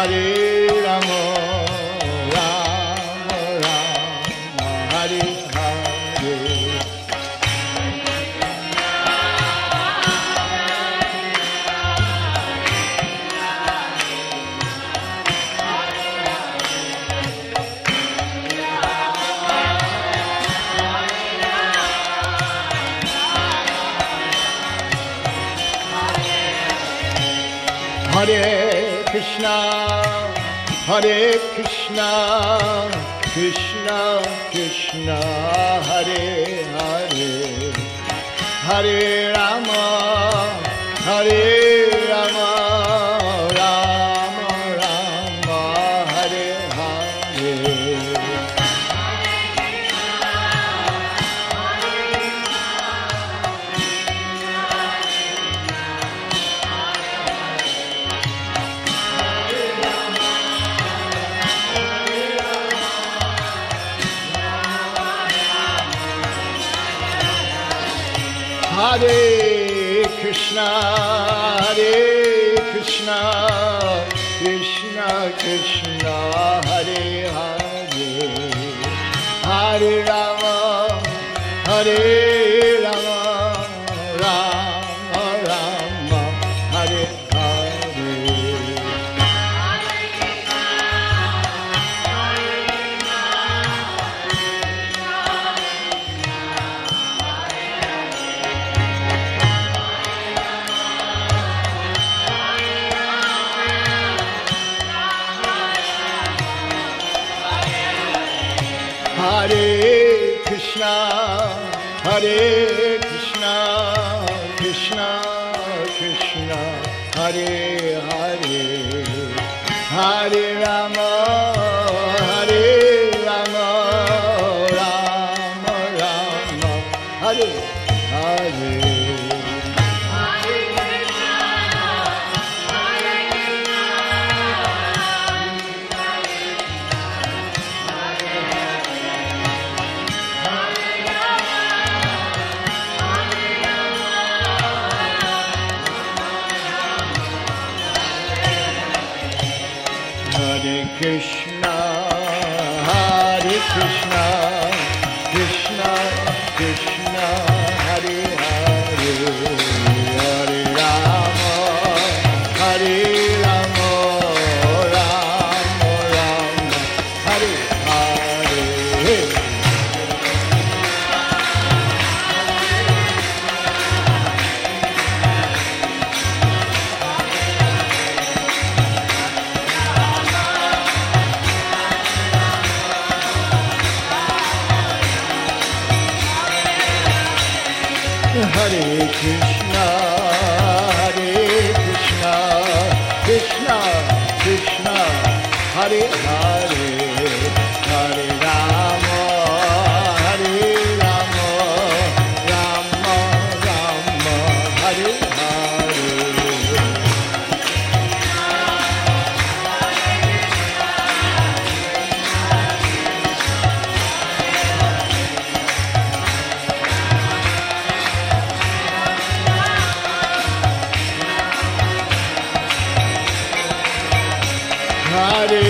하래 কৃষ্ণ হরে কৃষ্ণ কৃষ্ণ কৃষ্ণ হরে হরে হরে রাম হরে Hare Krishna, Krishna, Krishna, Hare Krishna. Hare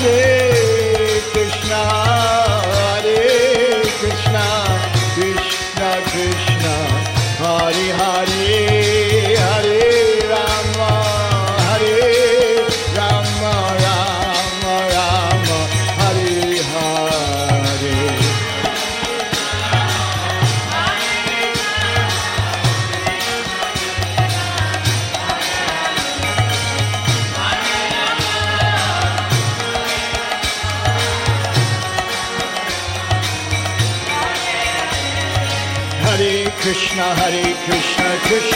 Friday.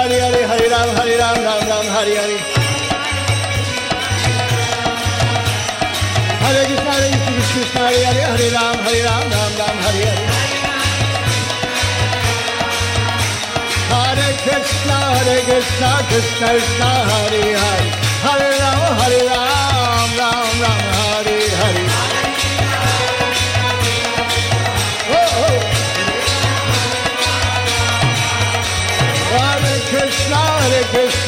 Hari Hari Hari Ram Hari Ram Ram Ram Hari Hari. Hare Krishna Hare Krishna Krishna Hare Hare Hare Ram Hare Ram Ram Ram Hare Hare Hare Krishna Hare Krishna Krishna Krishna Hare Hare Hare Ram Hare Ram.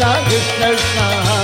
Radha Krishna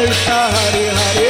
Krishna Hare Hare.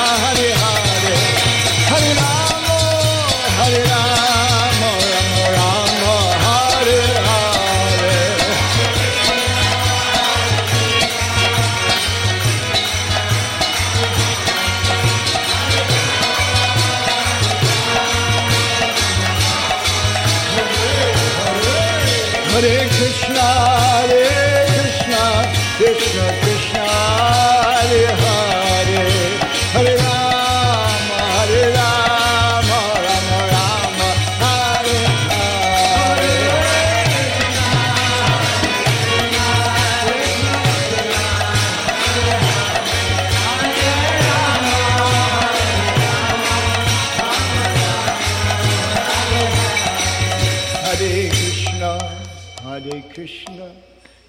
Krishna, Hare Krishna, Krishna Krishna,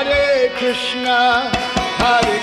Hare Krishna, Hare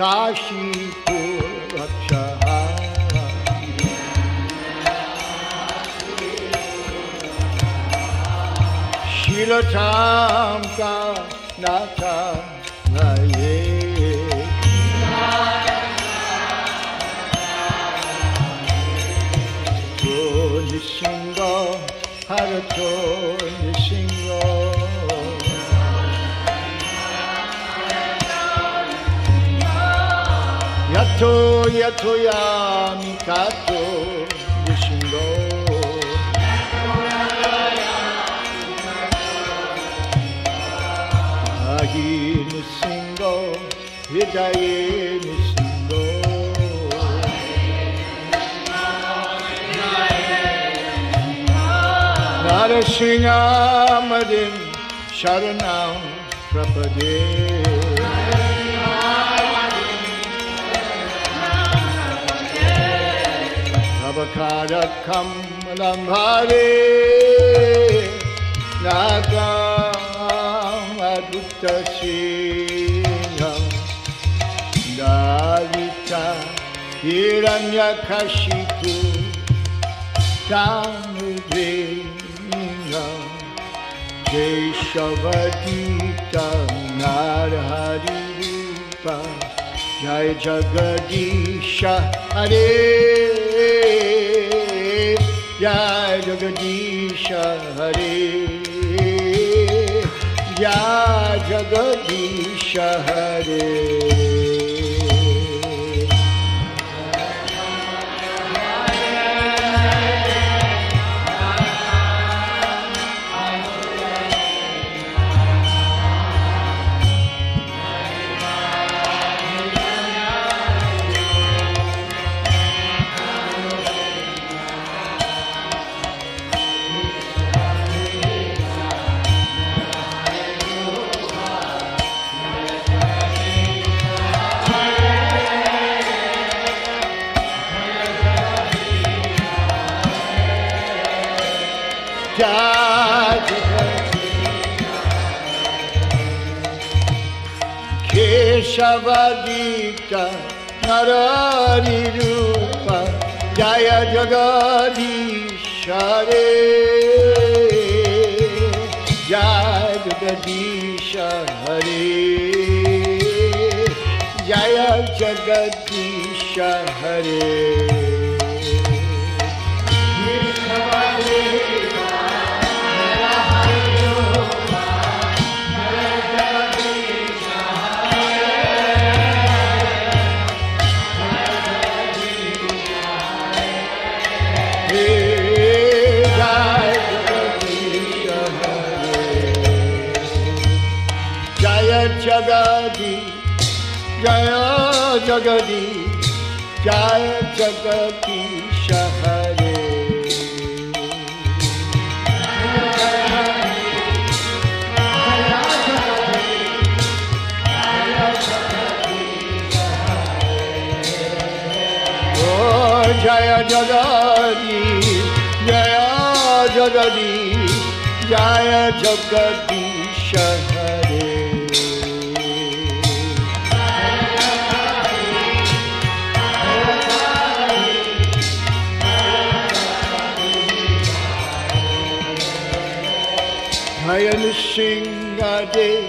Kashi Kashipur शिलचाम का नाचा که تویم که تو گوشندار Ahinu singo, hidayinu singo. Narasinamadim, sharanam prapade. Navakara Kamalam Hare Nagam Bhutasingham Dalita Hiranyakashipu Tamudringam Narhari Rupa Jai Jagadisha Hare Jai Jagadisha Hare Jai Jagadisha Hare Keshavadita Narari Rupa Jaya Jagadisha Re Jaya जगदी जय जगती शहरे। जय जगदी जय जगदी जय जगदी missing a day,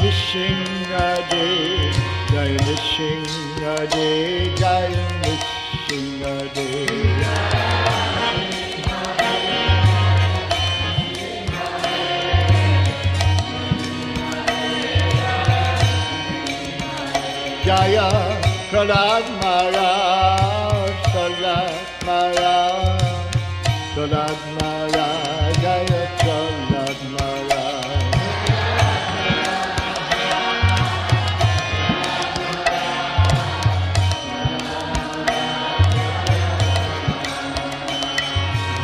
missing a day, die missing a day, die missing day. Jaya Pradad Maharaj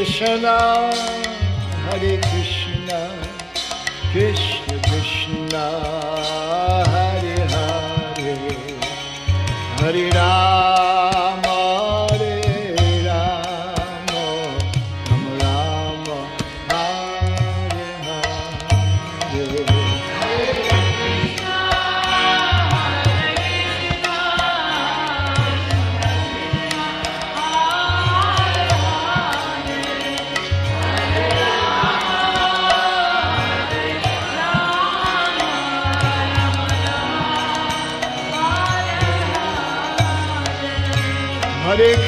Krishna,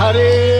Hare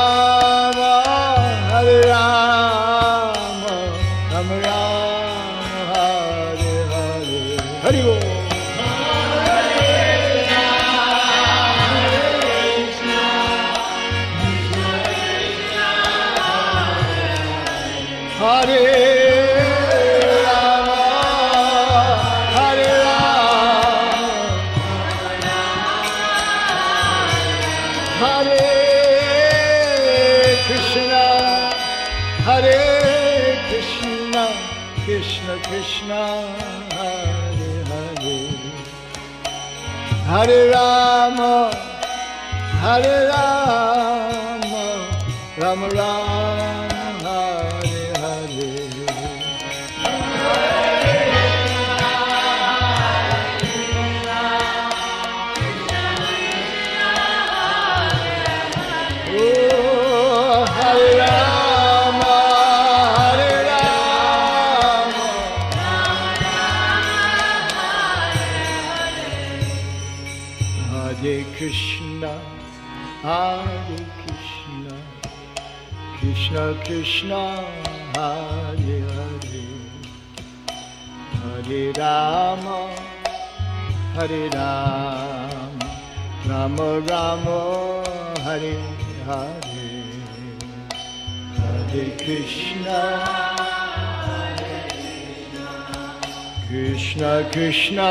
Krishna, Hare Hare, Hare Rama, Hare Rama, Rama Rama, Hare Hare, Hare Krishna. Krishna Krishna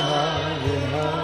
Hare Hare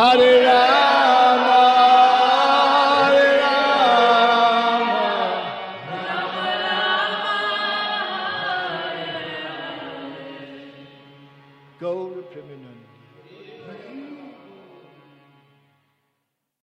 하리라